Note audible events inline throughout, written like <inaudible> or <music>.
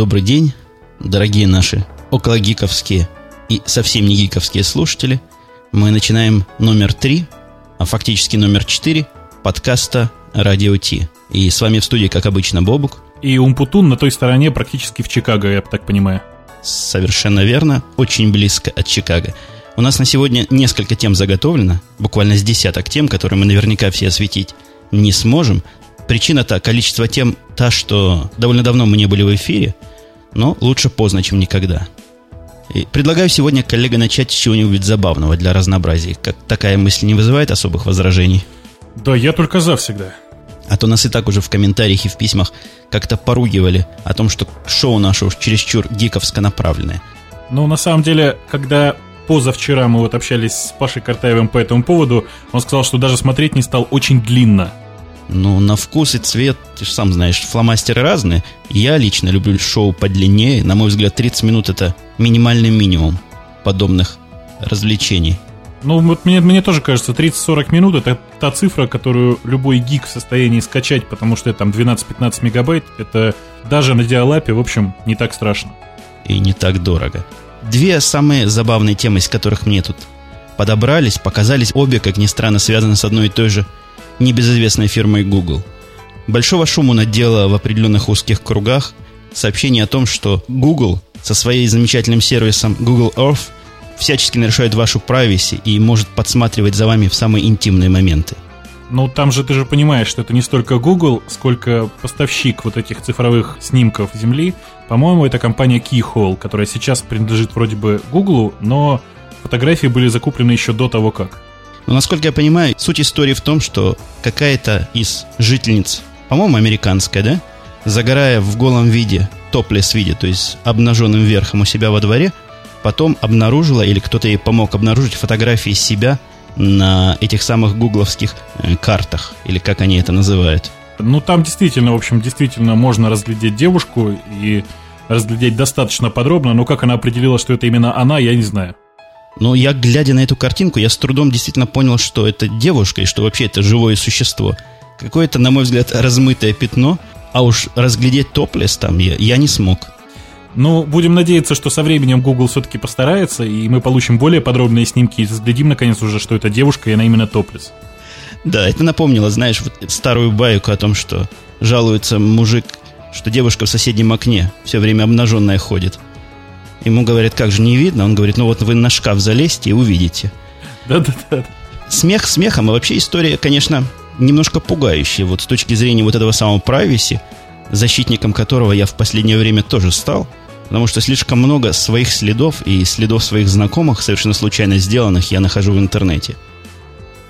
Добрый день, дорогие наши окологиковские и совсем не гиковские слушатели. Мы начинаем номер три, а фактически номер четыре подкаста «Радио Ти». И с вами в студии, как обычно, Бобук. И Умпутун на той стороне, практически в Чикаго, я так понимаю. Совершенно верно, очень близко от Чикаго. У нас на сегодня несколько тем заготовлено, буквально с десяток тем, которые мы наверняка все осветить не сможем – Причина-то, количество тем та, что довольно давно мы не были в эфире, но лучше поздно, чем никогда. И предлагаю сегодня, коллега, начать с чего-нибудь забавного для разнообразия. Как такая мысль не вызывает особых возражений? Да, я только за всегда. А то нас и так уже в комментариях и в письмах как-то поругивали о том, что шоу наше уж чересчур гиковско направленное. Ну, на самом деле, когда позавчера мы вот общались с Пашей Картаевым по этому поводу, он сказал, что даже смотреть не стал очень длинно. Ну, на вкус и цвет, ты же сам знаешь, фломастеры разные. Я лично люблю шоу подлиннее. На мой взгляд, 30 минут это минимальный минимум подобных развлечений. Ну, вот мне, мне тоже кажется, 30-40 минут это та цифра, которую любой гик в состоянии скачать, потому что это там 12-15 мегабайт. Это даже на диалапе, в общем, не так страшно. И не так дорого. Две самые забавные темы, из которых мне тут подобрались, показались обе, как ни странно, связаны с одной и той же небезызвестной фирмой Google. Большого шума надело в определенных узких кругах сообщение о том, что Google со своим замечательным сервисом Google Earth всячески нарушает вашу privacy и может подсматривать за вами в самые интимные моменты. Ну, там же ты же понимаешь, что это не столько Google, сколько поставщик вот этих цифровых снимков Земли. По-моему, это компания Keyhole, которая сейчас принадлежит вроде бы Google, но фотографии были закуплены еще до того как. Но, насколько я понимаю, суть истории в том, что какая-то из жительниц, по-моему, американская, да, загорая в голом виде, топлес виде, то есть обнаженным верхом у себя во дворе, потом обнаружила, или кто-то ей помог обнаружить фотографии себя на этих самых гугловских э, картах, или как они это называют. Ну, там действительно, в общем, действительно можно разглядеть девушку и разглядеть достаточно подробно, но как она определила, что это именно она, я не знаю. Но я, глядя на эту картинку, я с трудом действительно понял, что это девушка и что вообще это живое существо. Какое-то, на мой взгляд, размытое пятно, а уж разглядеть топлес там я, я не смог. Ну, будем надеяться, что со временем Google все-таки постарается, и мы получим более подробные снимки и разглядим, наконец, уже, что это девушка, и она именно топлес. Да, это напомнило, знаешь, вот старую байку о том, что жалуется мужик, что девушка в соседнем окне все время обнаженная ходит. Ему говорят, как же не видно? Он говорит, ну вот вы на шкаф залезьте и увидите. Да-да-да. Смех смехом, а вообще история, конечно, немножко пугающая. Вот с точки зрения вот этого самого privacy, защитником которого я в последнее время тоже стал, потому что слишком много своих следов и следов своих знакомых, совершенно случайно сделанных, я нахожу в интернете.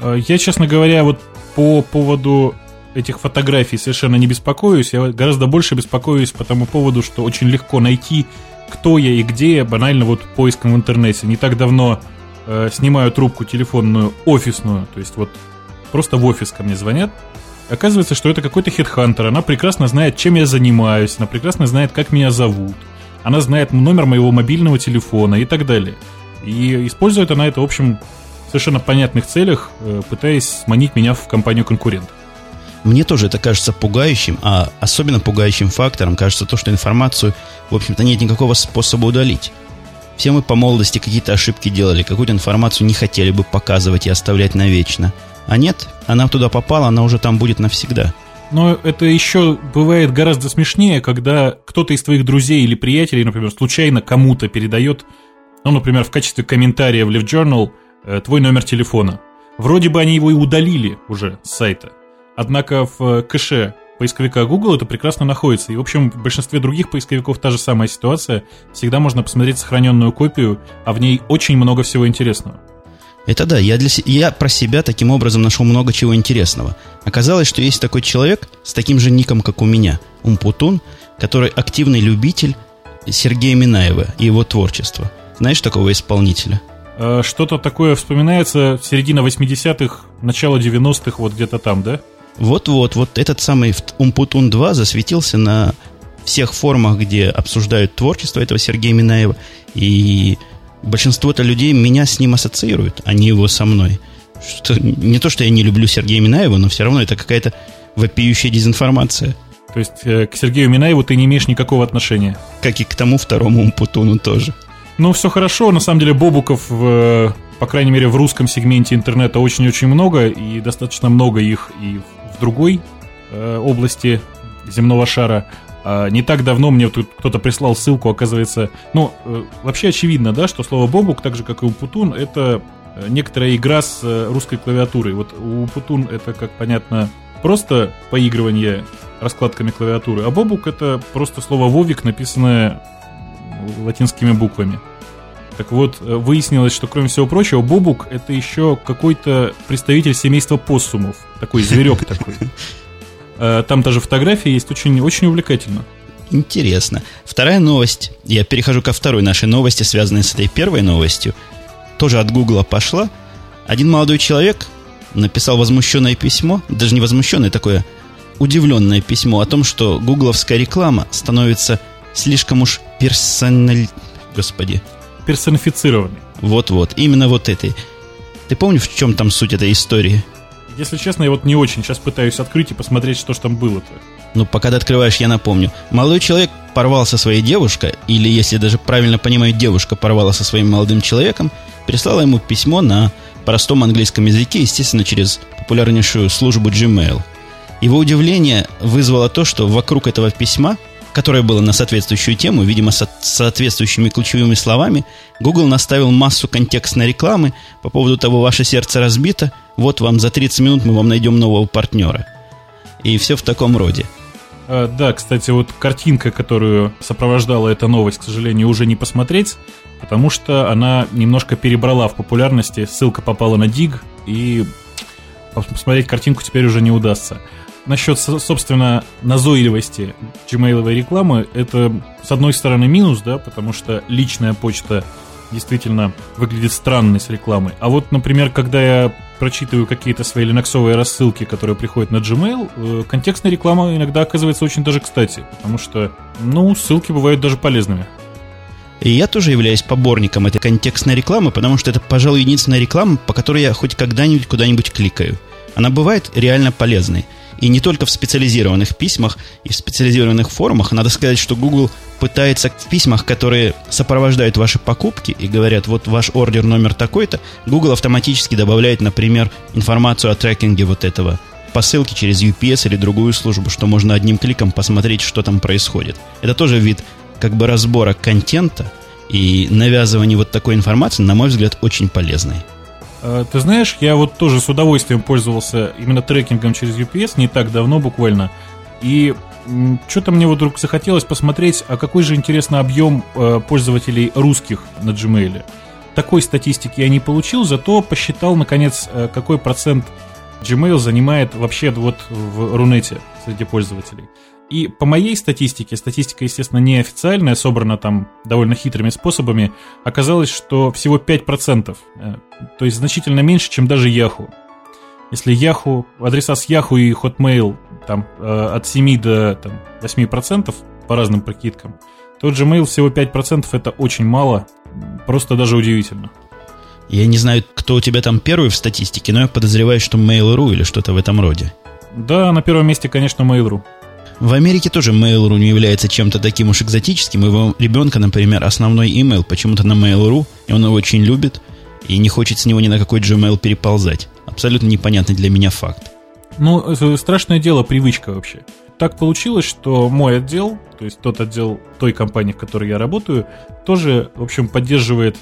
А, я, честно говоря, вот по поводу этих фотографий совершенно не беспокоюсь. Я гораздо больше беспокоюсь по тому поводу, что очень легко найти кто я и где я, банально вот поиском в интернете. Не так давно э, снимаю трубку телефонную офисную, то есть вот просто в офис ко мне звонят. Оказывается, что это какой-то хедхантер. Она прекрасно знает, чем я занимаюсь, она прекрасно знает, как меня зовут. Она знает номер моего мобильного телефона и так далее. И использует она это, в общем, в совершенно понятных целях, э, пытаясь сманить меня в компанию конкурентов. Мне тоже это кажется пугающим, а особенно пугающим фактором кажется то, что информацию, в общем-то, нет никакого способа удалить. Все мы по молодости какие-то ошибки делали, какую-то информацию не хотели бы показывать и оставлять навечно. А нет, она туда попала, она уже там будет навсегда. Но это еще бывает гораздо смешнее, когда кто-то из твоих друзей или приятелей, например, случайно кому-то передает, ну, например, в качестве комментария в Live Journal э, твой номер телефона. Вроде бы они его и удалили уже с сайта. Однако в э, кэше поисковика Google это прекрасно находится. И, в общем, в большинстве других поисковиков та же самая ситуация. Всегда можно посмотреть сохраненную копию, а в ней очень много всего интересного. Это да, я, для, я про себя таким образом нашел много чего интересного. Оказалось, что есть такой человек с таким же ником, как у меня, Умпутун, который активный любитель Сергея Минаева и его творчества. Знаешь такого исполнителя? Э, что-то такое вспоминается середина 80-х, начало 90-х, вот где-то там, да? Вот-вот, вот этот самый Умпутун 2 засветился на всех форумах, где обсуждают творчество этого Сергея Минаева. И большинство-то людей меня с ним ассоциируют, а не его со мной. Что, не то, что я не люблю Сергея Минаева, но все равно это какая-то вопиющая дезинформация. То есть э, к Сергею Минаеву ты не имеешь никакого отношения. Как и к тому второму Умпутуну тоже. Ну, все хорошо. На самом деле Бобуков, в, по крайней мере, в русском сегменте интернета очень-очень много, и достаточно много их и в другой э, области земного шара. А не так давно мне тут кто-то прислал ссылку, оказывается... Ну, э, вообще очевидно, да, что слово «бобук», так же, как и «умпутун», это э, некоторая игра с э, русской клавиатурой. Вот у «умпутун» это, как понятно, просто поигрывание раскладками клавиатуры, а «бобук» это просто слово «вовик», написанное латинскими буквами. Так вот, выяснилось, что, кроме всего прочего, бобук — это еще какой-то представитель семейства поссумов. Такой зверек такой. <laughs> Э, там даже фотографии есть, очень, очень увлекательно. Интересно. Вторая новость. Я перехожу ко второй нашей новости, связанной с этой первой новостью. Тоже от Гугла пошла. Один молодой человек написал возмущенное письмо, даже не возмущенное, такое удивленное письмо о том, что гугловская реклама становится слишком уж персональ... Господи. Персонифицированной. Вот-вот, именно вот этой. Ты помнишь, в чем там суть этой истории? Если честно, я вот не очень. Сейчас пытаюсь открыть и посмотреть, что ж там было-то. Ну, пока ты открываешь, я напомню. Молодой человек порвал со своей девушкой, или, если даже правильно понимаю, девушка порвала со своим молодым человеком, прислала ему письмо на простом английском языке, естественно, через популярнейшую службу Gmail. Его удивление вызвало то, что вокруг этого письма – которое было на соответствующую тему, видимо, со соответствующими ключевыми словами, Google наставил массу контекстной рекламы по поводу того, ваше сердце разбито, вот вам за 30 минут мы вам найдем нового партнера. И все в таком роде. А, да, кстати, вот картинка, которую сопровождала эта новость, к сожалению, уже не посмотреть, потому что она немножко перебрала в популярности, ссылка попала на Dig, и посмотреть картинку теперь уже не удастся насчет, собственно, назойливости gmail рекламы, это, с одной стороны, минус, да, потому что личная почта действительно выглядит странной с рекламой. А вот, например, когда я прочитываю какие-то свои линоксовые рассылки, которые приходят на Gmail, э, контекстная реклама иногда оказывается очень даже кстати, потому что, ну, ссылки бывают даже полезными. И я тоже являюсь поборником этой контекстной рекламы, потому что это, пожалуй, единственная реклама, по которой я хоть когда-нибудь куда-нибудь кликаю. Она бывает реально полезной. И не только в специализированных письмах и в специализированных форумах. Надо сказать, что Google пытается в письмах, которые сопровождают ваши покупки и говорят, вот ваш ордер номер такой-то, Google автоматически добавляет, например, информацию о трекинге вот этого посылки через UPS или другую службу, что можно одним кликом посмотреть, что там происходит. Это тоже вид как бы разбора контента и навязывания вот такой информации, на мой взгляд, очень полезный. Э, ты знаешь, я вот тоже с удовольствием пользовался именно трекингом через UPS не так давно буквально. И что-то мне вот вдруг захотелось посмотреть, а какой же интересный объем э, пользователей русских на Gmail. Такой статистики я не получил, зато посчитал, наконец, э, какой процент Gmail занимает вообще вот в Рунете среди пользователей. И по моей статистике, статистика, естественно, неофициальная, собрана там довольно хитрыми способами, оказалось, что всего 5%, э, то есть значительно меньше, чем даже Yahoo. Если Yahoo, адреса с Yahoo и Hotmail там э, от 7 до там, 8% по разным прикидкам, то Gmail всего 5% это очень мало, просто даже удивительно. Я не знаю, кто у тебя там первый в статистике, но я подозреваю, что Mail.ru или что-то в этом роде. Да, на первом месте, конечно, Mail.ru. В Америке тоже Mail.ru не является чем-то таким уж экзотическим. Его ребенка, например, основной email почему-то на Mail.ru, и он его очень любит, и не хочет с него ни на какой Gmail переползать. Абсолютно непонятный для меня факт. Ну, страшное дело, привычка вообще. Так получилось, что мой отдел, то есть тот отдел той компании, в которой я работаю, тоже, в общем, поддерживает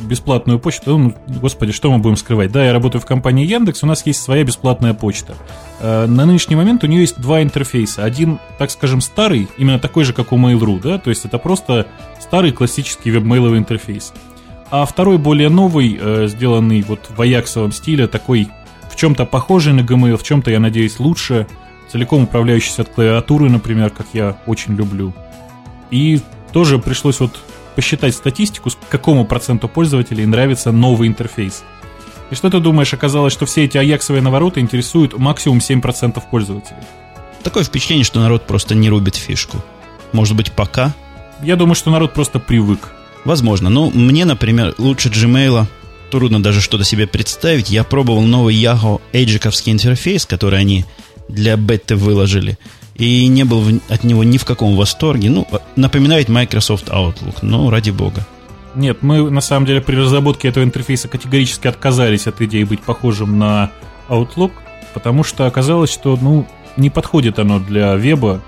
бесплатную почту. Ну, господи, что мы будем скрывать? Да, я работаю в компании Яндекс, у нас есть своя бесплатная почта. Э, на нынешний момент у нее есть два интерфейса. Один, так скажем, старый, именно такой же, как у Mail.ru, да, то есть это просто старый классический веб-мейловый интерфейс. А второй, более новый, э, сделанный вот в аяксовом стиле, такой в чем-то похожий на Gmail, в чем-то, я надеюсь, лучше, целиком управляющийся от клавиатуры, например, как я очень люблю. И тоже пришлось вот посчитать статистику, какому проценту пользователей нравится новый интерфейс. И что ты думаешь, оказалось, что все эти аяксовые навороты интересуют максимум 7% пользователей? Такое впечатление, что народ просто не рубит фишку. Может быть, пока? Я думаю, что народ просто привык. Возможно. Ну, мне, например, лучше Gmail трудно даже что-то себе представить. Я пробовал новый Yahoo Edge'овский интерфейс, который они для беты выложили. И не был от него ни в каком восторге. Ну, напоминает Microsoft Outlook, но ради бога. Нет, мы на самом деле при разработке этого интерфейса категорически отказались от идеи быть похожим на Outlook, потому что оказалось, что ну, не подходит оно для веба,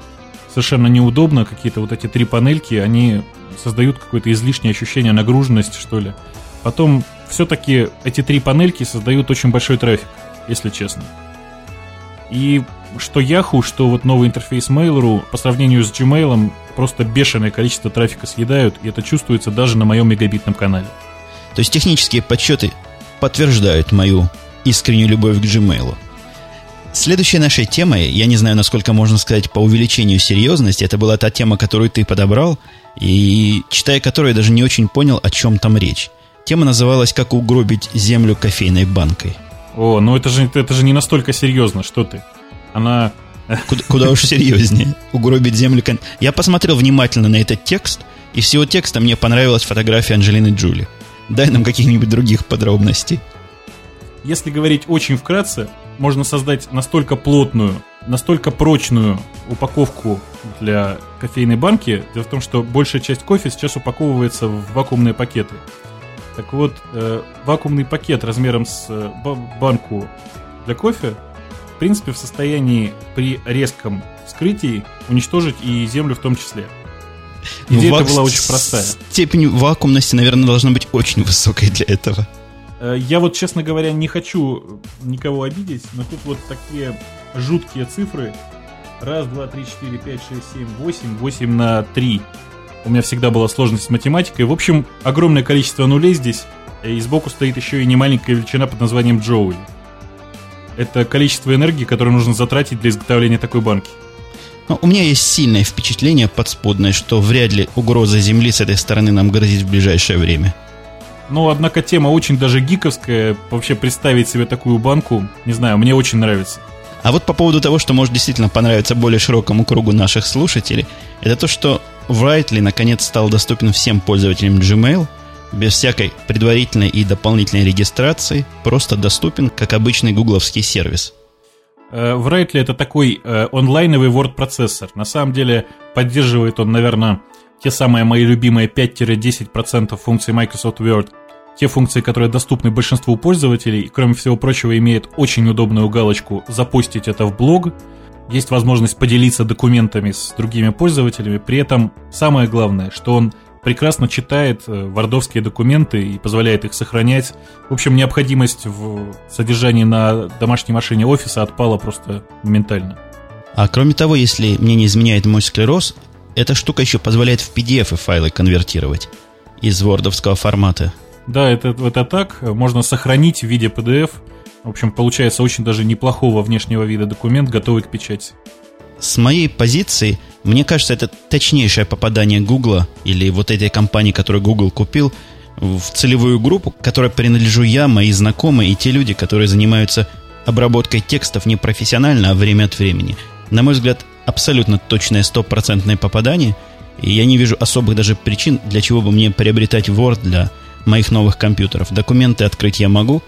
совершенно неудобно, какие-то вот эти три панельки, они создают какое-то излишнее ощущение нагруженности, что ли. Потом, все-таки эти три панельки создают очень большой трафик, если честно. И что Yahoo, что вот новый интерфейс Mail.ru по сравнению с Gmail просто бешеное количество трафика съедают, и это чувствуется даже на моем мегабитном канале. То есть технические подсчеты подтверждают мою искреннюю любовь к Gmail. Следующей нашей темой, я не знаю, насколько можно сказать по увеличению серьезности, это была та тема, которую ты подобрал, и читая которую, я даже не очень понял, о чем там речь. Тема называлась «Как угробить землю кофейной банкой». О, ну это же, это же не настолько серьезно, что ты. Она... Куда, куда уж серьезнее. Угробить землю... Я посмотрел внимательно на этот текст, и всего текста мне понравилась фотография Анджелины Джули. Дай нам каких-нибудь других подробностей. Если говорить очень вкратце, можно создать настолько плотную, настолько прочную упаковку для кофейной банки. Дело в том, что большая часть кофе сейчас упаковывается в вакуумные пакеты. Так вот, э, вакуумный пакет размером с э, банку для кофе, в принципе, в состоянии при резком вскрытии уничтожить и землю в том числе. Ну, Идея ну, была очень простая. Степень вакуумности, наверное, должна быть очень <laughs> высокой для этого. Э, я вот, честно говоря, не хочу никого обидеть, но тут вот такие жуткие цифры. Раз, два, три, четыре, пять, шесть, семь, восемь. Восемь на три. У меня всегда была сложность с математикой. В общем, огромное количество нулей здесь. И сбоку стоит еще и немаленькая величина под названием джоуль. Это количество энергии, которое нужно затратить для изготовления такой банки. Но у меня есть сильное впечатление подспудное, что вряд ли угроза Земли с этой стороны нам грозит в ближайшее время. Ну, однако тема очень даже гиковская. Вообще представить себе такую банку, не знаю, мне очень нравится. А вот по поводу того, что может действительно понравиться более широкому кругу наших слушателей, это то, что Writely наконец стал доступен всем пользователям Gmail, без всякой предварительной и дополнительной регистрации, просто доступен как обычный гугловский сервис. Э, это такой э, онлайновый Word-процессор. На самом деле поддерживает он, наверное, те самые мои любимые 5-10% функций Microsoft Word, те функции, которые доступны большинству пользователей, кроме всего прочего, имеет очень удобную галочку «Запустить это в блог», есть возможность поделиться документами с другими пользователями, при этом самое главное, что он прекрасно читает э, вардовские документы и позволяет их сохранять. В общем, необходимость в содержании на домашней машине офиса отпала просто моментально. А кроме того, если мне не изменяет мой склероз, эта штука еще позволяет в PDF файлы конвертировать из вордовского формата. Да, это, это так. Можно сохранить в виде PDF. В общем, получается очень даже неплохого внешнего вида документ, готовый к печати. С моей позиции, мне кажется, это точнейшее попадание Гугла или вот этой компании, которую Google купил, в целевую группу, которой принадлежу я, мои знакомые и те люди, которые занимаются обработкой текстов не профессионально, а время от времени. На мой взгляд, абсолютно точное стопроцентное попадание, и я не вижу особых даже причин, для чего бы мне приобретать Word для моих новых компьютеров. Документы открыть я могу,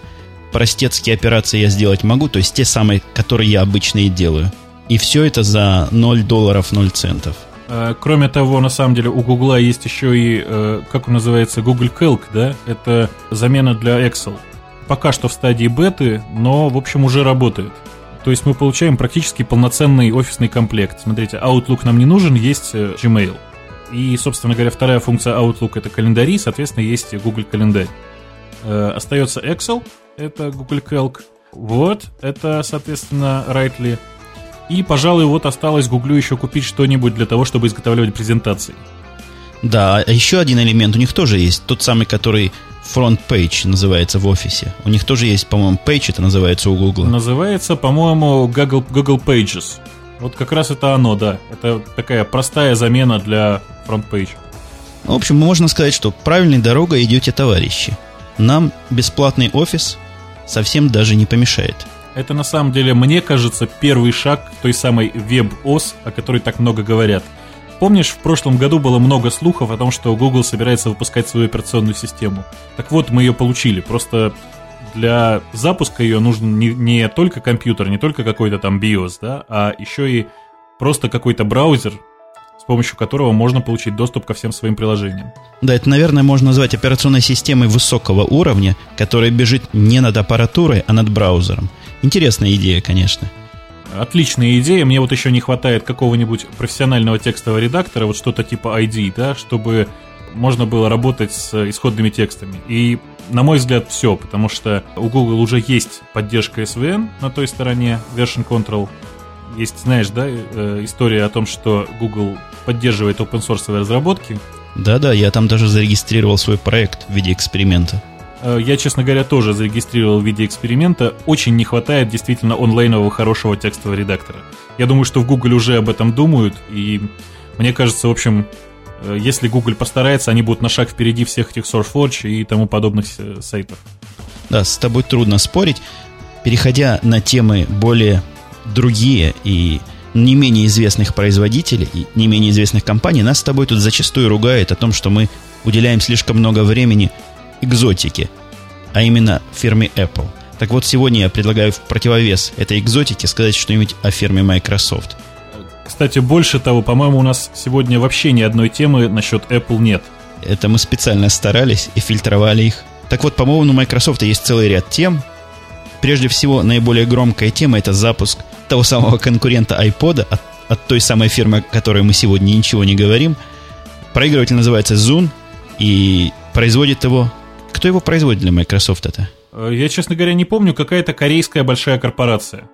простецкие операции я сделать могу, то есть те самые, которые я обычно и делаю. И все это за 0 долларов 0 центов. Э, кроме того, на самом деле у Гугла есть еще и, э, как он называется, Google Calc, да? Это замена для Excel. Пока что в стадии беты, но, в общем, уже работает. То есть мы получаем практически полноценный офисный комплект. Смотрите, Outlook нам не нужен, есть э, Gmail. И, собственно говоря, вторая функция Outlook это календари, соответственно, есть Google календарь. Э, остается Excel, это Google Calc. Вот, это, соответственно, Rightly. И, пожалуй, вот осталось Гуглю еще купить что-нибудь для того, чтобы изготавливать презентации. Да, а еще один элемент у них тоже есть, тот самый, который Front Page называется в офисе. У них тоже есть, по-моему, Page, это называется у Google. Называется, по-моему, Google, Google Pages. Вот как раз это оно, да. Это такая простая замена для Front Page. В общем, можно сказать, что правильной дорогой идете, товарищи. Нам бесплатный офис совсем даже не помешает. Это на самом деле, мне кажется, первый шаг той самой веб-ос, о которой так много говорят – Помнишь, в прошлом году было много слухов о том, что Google собирается выпускать свою операционную систему? Так вот, мы ее получили. Просто для запуска ее нужен не, не только компьютер, не только какой-то там BIOS, да, а еще и просто какой-то браузер, с помощью которого можно получить доступ ко всем своим приложениям. Да, это, наверное, можно назвать операционной системой высокого уровня, которая бежит не над аппаратурой, а над браузером. Интересная идея, конечно. Отличная идея. Мне вот еще не хватает какого-нибудь профессионального текстового редактора, вот что-то типа ID, да, чтобы можно было работать с исходными текстами. И, на мой взгляд, все, потому что у Google уже есть поддержка SVN на той стороне, version control. Есть, знаешь, да, э, история о том, что Google поддерживает open source разработки. Да-да, я там даже зарегистрировал свой проект в виде эксперимента. Э, я, честно говоря, тоже зарегистрировал в виде эксперимента. Очень не хватает действительно онлайнового хорошего текстового редактора. Я думаю, что в Google уже об этом думают, и мне кажется, в общем, э, если Google постарается, они будут на шаг впереди всех этих SourceForge и тому подобных сайтов. Да, с тобой трудно спорить. Переходя на темы более другие и не менее известных производителей и не менее известных компаний, нас с тобой тут зачастую ругают о том, что мы уделяем слишком много времени экзотики, а именно фирме Apple. Так вот, сегодня я предлагаю в противовес этой экзотике сказать что-нибудь о фирме Microsoft. Кстати, больше того, по-моему, у нас сегодня вообще ни одной темы насчет Apple нет. Это мы специально старались и фильтровали их. Так вот, по-моему, у Microsoft есть целый ряд тем. Прежде всего, наиболее громкая тема – это запуск того самого конкурента iPod от, от той самой фирмы, о которой мы сегодня ничего не говорим. Проигрыватель называется Zune, и производит его кто его производит для Microsoft это? Э, я, честно говоря, не помню. Какая-то корейская большая корпорация.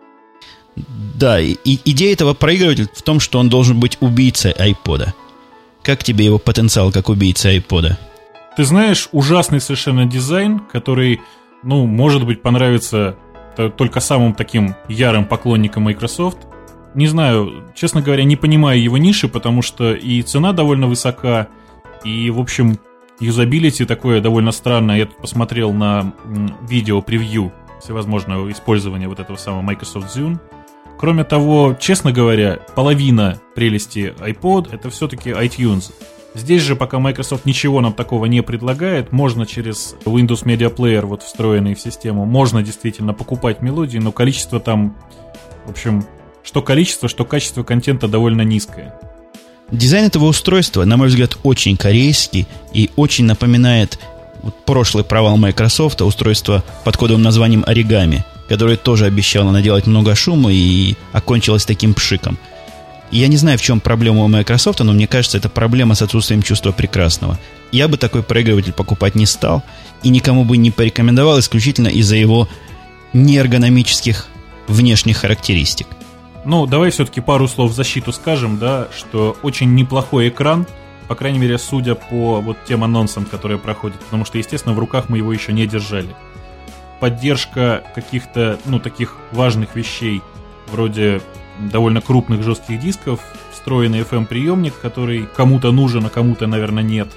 Да, и, идея этого проигрывателя в том, что он должен быть убийцей iPod. Как тебе его потенциал как убийца iPod? Ты знаешь, ужасный совершенно дизайн, который, ну, может быть, понравится только самым таким ярым поклонникам Microsoft. Не знаю, честно говоря, не понимаю его ниши, потому что и цена довольно высока, и, в общем, юзабилити такое довольно странное. Я тут посмотрел на видео-превью всевозможного использования вот этого самого Microsoft Zune. Кроме того, честно говоря, половина прелести iPod это все-таки iTunes. Здесь же, пока Microsoft ничего нам такого не предлагает, можно через Windows Media Player, вот встроенный в систему, можно действительно покупать мелодии, но количество там, в общем, что количество, что качество контента довольно низкое. Дизайн этого устройства, на мой взгляд, очень корейский и очень напоминает вот прошлый провал Microsoft, устройство под кодовым названием Origami, которое тоже обещало наделать много шума и окончилось таким пшиком. Я не знаю, в чем проблема у Microsoft, но мне кажется, это проблема с отсутствием чувства прекрасного. Я бы такой проигрыватель покупать не стал и никому бы не порекомендовал исключительно из-за его неэргономических внешних характеристик – ну, давай все-таки пару слов в защиту скажем, да, что очень неплохой экран, по крайней мере, судя по вот тем анонсам, которые проходят, потому что, естественно, в руках мы его еще не держали. Поддержка каких-то, ну, таких важных вещей, вроде довольно крупных жестких дисков, встроенный FM-приемник, который кому-то нужен, а кому-то, наверное, нет.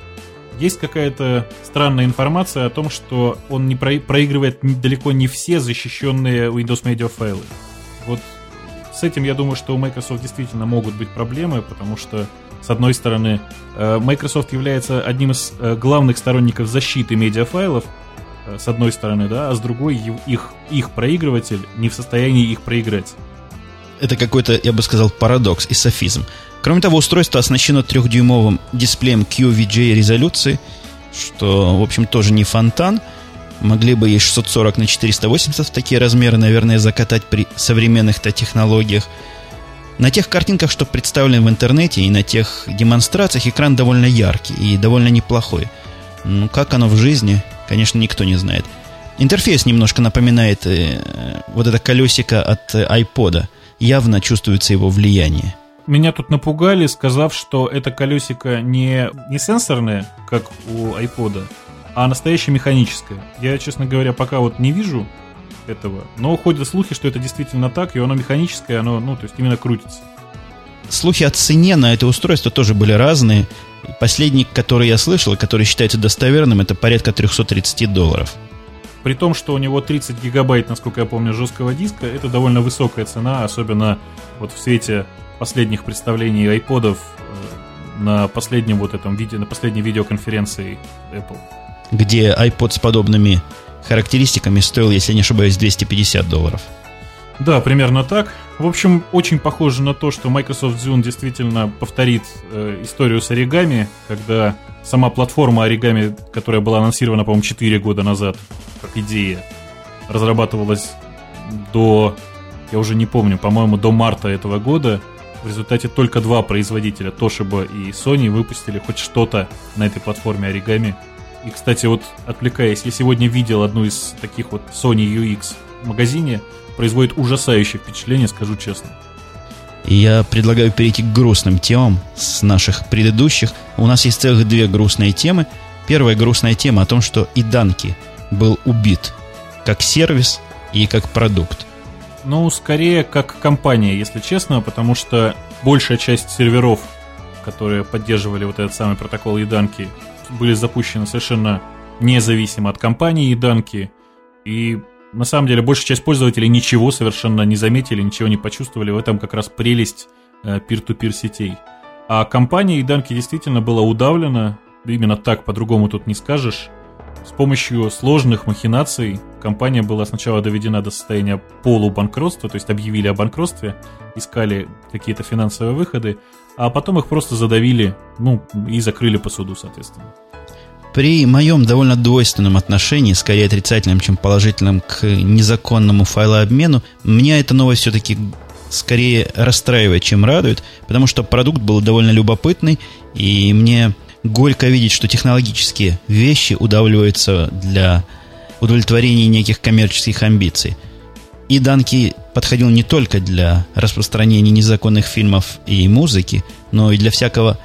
Есть какая-то странная информация о том, что он не проигрывает далеко не все защищенные Windows Media файлы. Вот с этим, я думаю, что у Microsoft действительно могут быть проблемы, потому что, с одной стороны, э, Microsoft является одним из э, главных сторонников защиты медиафайлов, э, с одной стороны, да, а с другой их, их проигрыватель не в состоянии их проиграть. Это какой-то, я бы сказал, парадокс и софизм. Кроме того, устройство оснащено трехдюймовым дисплеем QVGA резолюции, что, в общем, тоже не фонтан – Могли бы и 640 на 480 в такие размеры, наверное, закатать при современных-то технологиях. На тех картинках, что представлены в интернете, и на тех демонстрациях экран довольно яркий и довольно неплохой. Ну, как оно в жизни, конечно, никто не знает. Интерфейс немножко напоминает э, вот это колесико от э, iPod. Явно чувствуется его влияние. Меня тут напугали, сказав, что это колесико не, не сенсорное, как у iPod, а настоящее механическое. Я, честно говоря, пока вот не вижу этого, но ходят слухи, что это действительно так, и оно механическое, оно, ну, то есть именно крутится. Слухи о цене на это устройство тоже были разные. Последний, который я слышал, который считается достоверным, это порядка 330 долларов. При том, что у него 30 гигабайт, насколько я помню, жесткого диска, это довольно высокая цена, особенно вот в свете последних представлений айподов э, на последнем вот этом видео, на последней видеоконференции Apple где iPod с подобными характеристиками стоил, если не ошибаюсь, 250 долларов. Да, примерно так. В общем, очень похоже на то, что Microsoft Zune действительно повторит э, историю с оригами, когда сама платформа оригами, которая была анонсирована, по-моему, 4 года назад, как идея, разрабатывалась до, я уже не помню, по-моему, до марта этого года. В результате только два производителя, Toshiba и Sony, выпустили хоть что-то на этой платформе оригами. И, кстати, вот отвлекаясь, я сегодня видел одну из таких вот Sony UX в магазине, производит ужасающее впечатление, скажу честно. И я предлагаю перейти к грустным темам с наших предыдущих. У нас есть целых две грустные темы. Первая грустная тема о том, что Иданки был убит как сервис и как продукт. Ну, скорее как компания, если честно, потому что большая часть серверов, которые поддерживали вот этот самый протокол Еданки, были запущены совершенно независимо от компании Еданки. И на самом деле, большая часть пользователей ничего совершенно не заметили, ничего не почувствовали. В этом как раз прелесть э, peer-to-peer сетей. А компания Иданки действительно была удавлена, именно так, по-другому тут не скажешь. С помощью сложных махинаций компания была сначала доведена до состояния полубанкротства, то есть объявили о банкротстве, искали какие-то финансовые выходы, а потом их просто задавили, ну, и закрыли по суду, соответственно. При моем довольно двойственном отношении, скорее отрицательном, чем положительном, к незаконному файлообмену, меня эта новость все-таки скорее расстраивает, чем радует, потому что продукт был довольно любопытный, и мне горько видеть, что технологические вещи удавливаются для удовлетворения неких коммерческих амбиций. И Данки подходил не только для распространения незаконных фильмов и музыки, но и для всякого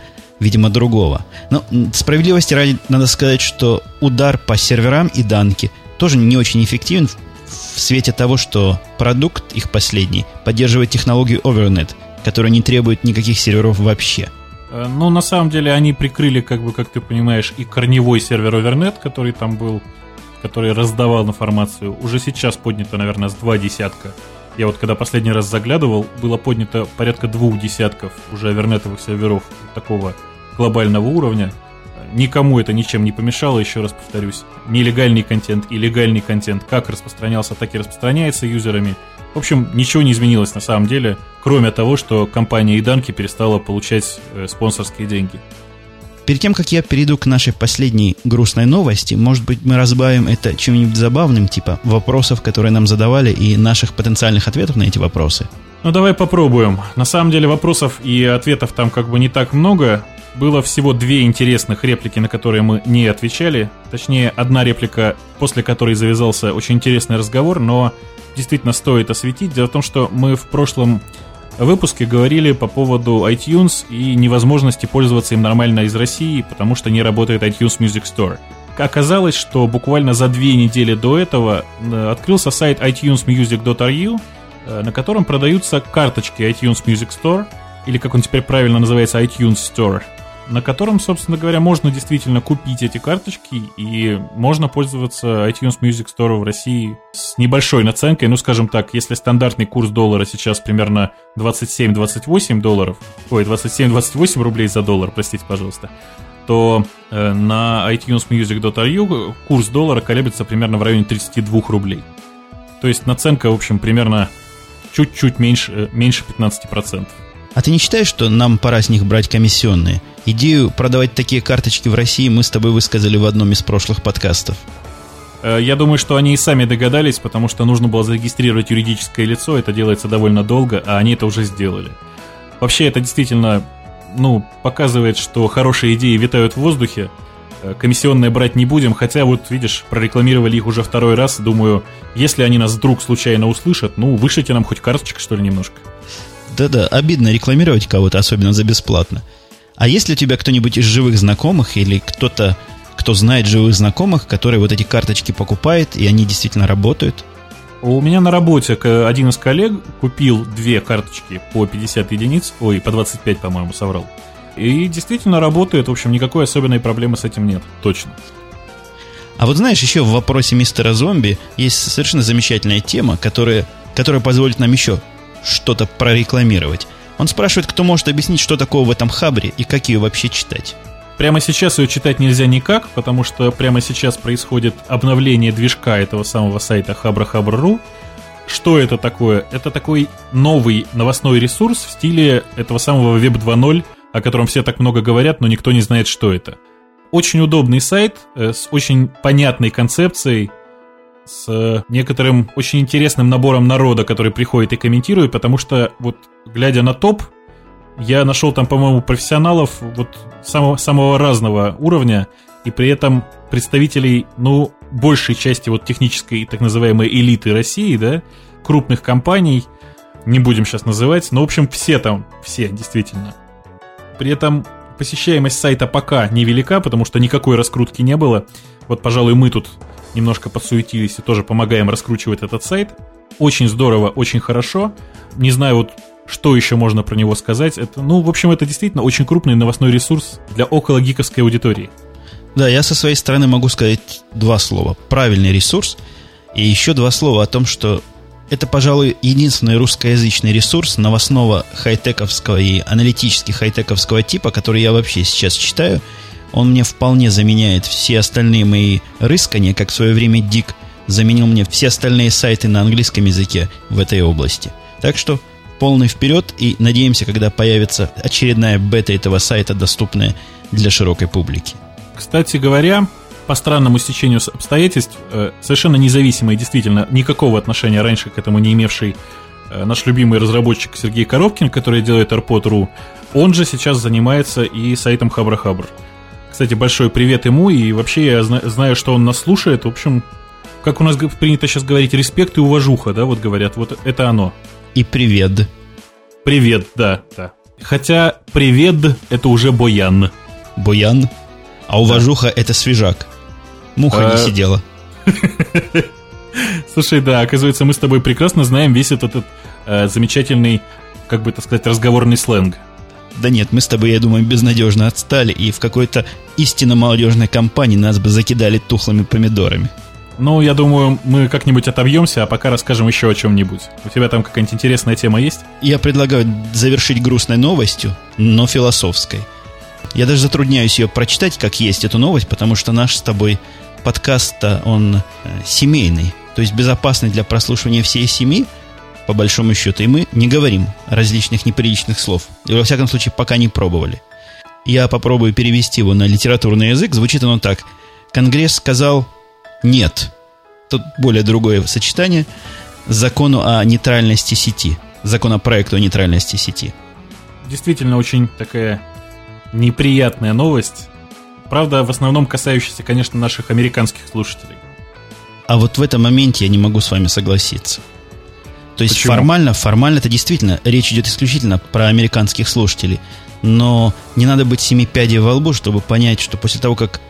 видимо, другого. Но справедливости ради надо сказать, что удар по серверам и данки тоже не очень эффективен в, свете того, что продукт их последний поддерживает технологию Overnet, которая не требует никаких серверов вообще. Э, ну, на самом деле, они прикрыли, как бы, как ты понимаешь, и корневой сервер Overnet, который там был, который раздавал информацию. Уже сейчас поднято, наверное, с два десятка. Я вот когда последний раз заглядывал, было поднято порядка двух десятков уже вернетовых серверов такого глобального уровня. Никому это ничем не помешало, еще раз повторюсь. Нелегальный контент и легальный контент как распространялся, так и распространяется юзерами. В общем, ничего не изменилось на самом деле, кроме того, что компания Иданки перестала получать э, спонсорские деньги. Перед тем, как я перейду к нашей последней грустной новости, может быть, мы разбавим это чем-нибудь забавным, типа вопросов, которые нам задавали, и наших потенциальных ответов на эти вопросы? Ну, давай попробуем. На самом деле вопросов и ответов там как бы не так много. Было всего две интересных реплики, на которые мы не отвечали. Точнее, одна реплика, после которой завязался очень интересный разговор, но действительно стоит осветить. Дело в том, что мы в прошлом выпуске говорили по поводу iTunes и невозможности пользоваться им нормально из России, потому что не работает iTunes Music Store. Оказалось, что буквально за две недели до этого э, открылся сайт itunesmusic.ru, э, на котором продаются карточки iTunes Music Store, или как он теперь правильно называется, iTunes Store на котором, собственно говоря, можно действительно купить эти карточки и можно пользоваться iTunes Music Store в России с небольшой наценкой. Ну, скажем так, если стандартный курс доллара сейчас примерно 27-28 долларов, ой, 27-28 рублей за доллар, простите, пожалуйста, то э, на itunesmusic.ru курс доллара колеблется примерно в районе 32 рублей. То есть наценка, в общем, примерно чуть-чуть меньше, э, меньше 15%. А ты не считаешь, что нам пора с них брать комиссионные? Идею продавать такие карточки в России мы с тобой высказали в одном из прошлых подкастов. Э, я думаю, что они и сами догадались, потому что нужно было зарегистрировать юридическое лицо, это делается довольно долго, а они это уже сделали. Вообще, это действительно, ну, показывает, что хорошие идеи витают в воздухе. Э, комиссионные брать не будем, хотя вот, видишь, прорекламировали их уже второй раз. Думаю, если они нас вдруг случайно услышат, ну, вышлите нам хоть карточек, что ли, немножко. Да-да, обидно рекламировать кого-то, особенно за бесплатно. А есть ли у тебя кто-нибудь из живых знакомых или кто-то, кто знает живых знакомых, которые вот эти карточки покупает, и они действительно работают? У меня на работе один из коллег купил две карточки по 50 единиц, ой, по 25, по-моему, соврал. И действительно работает, в общем, никакой особенной проблемы с этим нет, точно. А вот знаешь, еще в вопросе мистера зомби есть совершенно замечательная тема, которая, которая позволит нам еще что-то прорекламировать. Он спрашивает, кто может объяснить, что такое в этом хабре и как ее вообще читать. Прямо сейчас ее читать нельзя никак, потому что прямо сейчас происходит обновление движка этого самого сайта Хабра-Хабра.ру. что это такое? Это такой новый новостной ресурс в стиле этого самого Web 2.0, о котором все так много говорят, но никто не знает, что это. Очень удобный сайт э, с очень понятной концепцией, с некоторым очень интересным набором народа, который приходит и комментирует, потому что вот глядя на топ, я нашел там, по-моему, профессионалов вот самого, самого разного уровня, и при этом представителей, ну, большей части вот технической так называемой элиты России, да, крупных компаний, не будем сейчас называть, но, в общем, все там, все, действительно. При этом посещаемость сайта пока невелика, потому что никакой раскрутки не было. Вот, пожалуй, мы тут немножко подсуетились и тоже помогаем раскручивать этот сайт. Очень здорово, очень хорошо. Не знаю, вот что еще можно про него сказать. Это, ну, в общем, это действительно очень крупный новостной ресурс для около гиковской аудитории. Да, я со своей стороны могу сказать два слова. Правильный ресурс. И еще два слова о том, что это, пожалуй, единственный русскоязычный ресурс новостного хай-тековского и аналитически хай-тековского типа, который я вообще сейчас читаю. Он мне вполне заменяет все остальные мои рыскания, как в свое время Дик заменил мне все остальные сайты на английском языке в этой области. Так что полный вперед и надеемся, когда появится очередная бета этого сайта, доступная для широкой публики. Кстати говоря, по странному стечению обстоятельств, э, совершенно независимый, действительно, никакого отношения раньше к этому не имевший э, наш любимый разработчик Сергей Коробкин, который делает AirPod.ru, он же сейчас занимается и сайтом Хабра-Хабр. Кстати, большой привет ему, и вообще я знаю, что он нас слушает. В общем, как у нас принято сейчас говорить, респект и уважуха, да, вот говорят, вот это оно. И привет. Привет, да, да. Хотя привет это уже Боян. Боян? А уважуха да. это свежак. Муха а... не сидела. <laughs> Слушай, да, оказывается, мы с тобой прекрасно знаем весь этот, этот э, замечательный, как бы так сказать, разговорный сленг. Да нет, мы с тобой, я думаю, безнадежно отстали, и в какой-то истинно молодежной компании нас бы закидали тухлыми помидорами. Ну, я думаю, мы как-нибудь отобьемся, а пока расскажем еще о чем-нибудь. У тебя там какая-нибудь интересная тема есть? Я предлагаю завершить грустной новостью, но философской. Я даже затрудняюсь ее прочитать, как есть эту новость, потому что наш с тобой подкаст, он э, семейный, то есть безопасный для прослушивания всей семьи, по большому счету, и мы не говорим различных неприличных слов. И во всяком случае, пока не пробовали. Я попробую перевести его на литературный язык. Звучит оно так. Конгресс сказал «нет». Тут более другое сочетание. Закону о нейтральности сети. Законопроекту о нейтральности сети. Действительно, очень такая неприятная новость. Правда, в основном касающаяся, конечно, наших американских слушателей. А вот в этом моменте я не могу с вами согласиться. То есть Почему? формально, формально это действительно речь идет исключительно про американских слушателей. Но не надо быть семи пядей во лбу, чтобы понять, что после того, как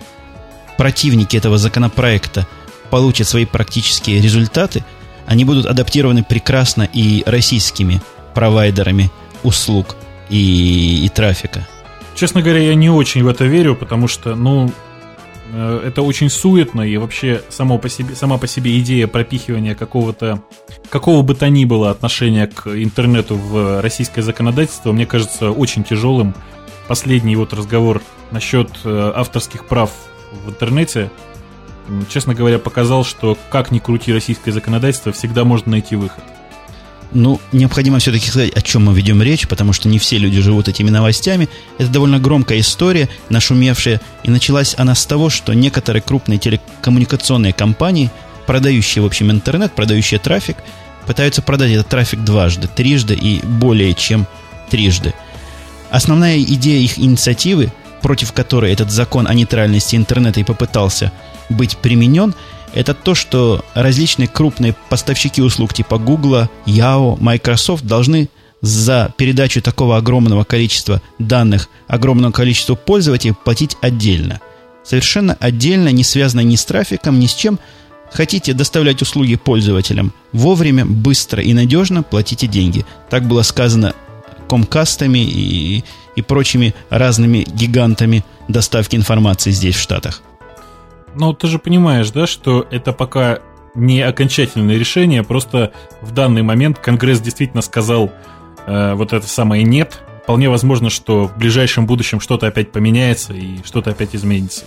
противники этого законопроекта получат свои практические результаты, они будут адаптированы прекрасно и российскими провайдерами услуг и, и трафика. Честно говоря, я не очень в это верю, потому что, ну, это очень суетно, и вообще само по себе, сама по себе идея пропихивания какого-то, какого бы то ни было отношения к интернету в российское законодательство, мне кажется, очень тяжелым. Последний вот разговор насчет э, авторских прав в интернете, честно говоря, показал, что как ни крути российское законодательство, всегда можно найти выход. Ну, необходимо все-таки сказать, о чем мы ведем речь, потому что не все люди живут этими новостями. Это довольно громкая история, нашумевшая, и началась она с того, что некоторые крупные телекоммуникационные компании, продающие, в общем, интернет, продающие трафик, пытаются продать этот трафик дважды, трижды и более чем трижды. Основная идея их инициативы, против которой этот закон о нейтральности интернета и попытался быть применен – это то, что различные крупные поставщики услуг типа Google, Yahoo, Microsoft должны за передачу такого огромного количества данных огромному количеству пользователей платить отдельно. Совершенно отдельно, не связано ни с трафиком, ни с чем. Хотите доставлять услуги пользователям вовремя, быстро и надежно, платите деньги. Так было сказано комкастами и, и прочими разными гигантами доставки информации здесь, в Штатах. Но ты же понимаешь, да, что это пока не окончательное решение, просто в данный момент Конгресс действительно сказал э, вот это самое «нет». Вполне возможно, что в ближайшем будущем что-то опять поменяется и что-то опять изменится.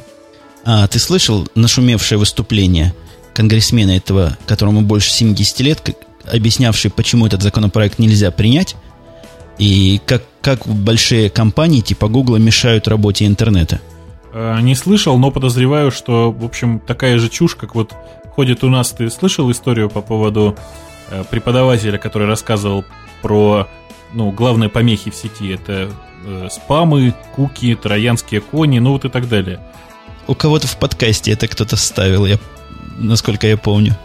А, ты слышал нашумевшее выступление конгрессмена этого, которому больше 70 лет, объяснявший, почему этот законопроект нельзя принять, и как, как большие компании типа Google мешают работе интернета. Э, не слышал, но подозреваю, что, в общем, такая же чушь, как вот ходит у нас. Ты слышал историю по поводу э, преподавателя, который рассказывал про ну, главные помехи в сети? Это э, спамы, куки, троянские кони, ну вот и так далее. У кого-то в подкасте это кто-то ставил, я, насколько я помню.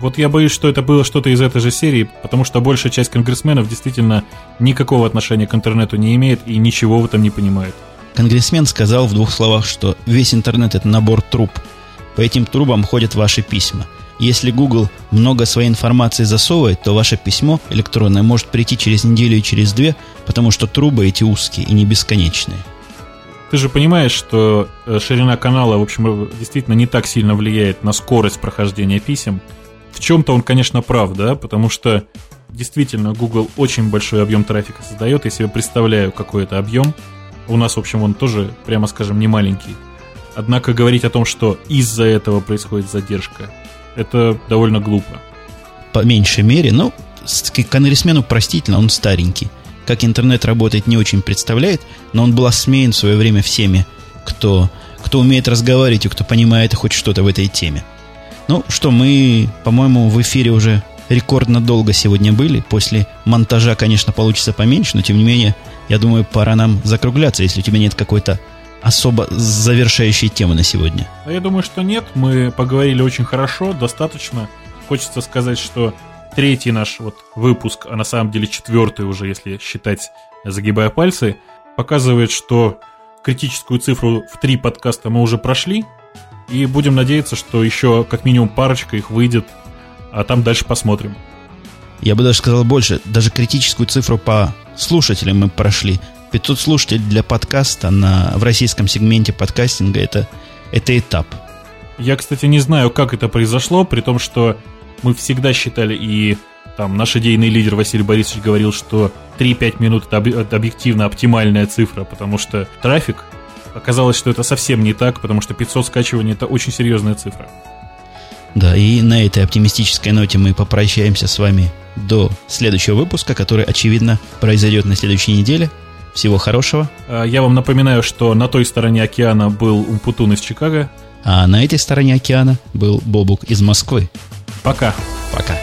Вот я боюсь, что это было что-то из этой же серии, потому что большая часть конгрессменов действительно никакого отношения к интернету не имеет и ничего в этом не понимает. Конгрессмен сказал в двух словах, что весь интернет это набор труб. По этим трубам ходят ваши письма. Если Google много своей информации засовывает, то ваше письмо электронное может прийти через неделю и через две, потому что трубы эти узкие и не бесконечные. Ты же понимаешь, что э, ширина канала, в общем, действительно не так сильно влияет на скорость прохождения писем. В чем-то он, конечно, прав, да, потому что действительно Google очень большой объем трафика создает. Я себе представляю, какой это объем. У нас, в общем, он тоже, прямо скажем, не маленький. Однако говорить о том, что из-за этого происходит задержка, это довольно глупо. По меньшей мере, но конгрессмену простительно, он старенький. Как интернет работает, не очень представляет, но он был осмеян в свое время всеми, кто, кто умеет разговаривать и кто понимает хоть что-то в этой теме. Ну что, мы, по-моему, в эфире уже рекордно долго сегодня были. После монтажа, конечно, получится поменьше, но тем не менее, я думаю, пора нам закругляться, если у тебя нет какой-то особо завершающей темы на сегодня. А я думаю, что нет. Мы поговорили очень хорошо, достаточно. Хочется сказать, что третий наш вот выпуск, а на самом деле четвертый уже, если считать, загибая пальцы, показывает, что критическую цифру в три подкаста мы уже прошли. И будем надеяться, что еще как минимум парочка их выйдет, а там дальше посмотрим. Я бы даже сказал больше, даже критическую цифру по слушателям мы прошли. 500 слушателей для подкаста на, в российском сегменте подкастинга это, это этап. Я, кстати, не знаю, как это произошло, при том, что мы всегда считали, и там наш идейный лидер Василий Борисович говорил, что 3-5 минут это, объективно оптимальная цифра, потому что трафик, оказалось, что это совсем не так, потому что 500 скачиваний это очень серьезная цифра. Да, и на этой оптимистической ноте мы попрощаемся с вами до следующего выпуска, который, очевидно, произойдет на следующей неделе – всего хорошего. А, я вам напоминаю, что на той стороне океана был Умпутун из Чикаго. А на этой стороне океана был Бобук из Москвы. Пока. Пока.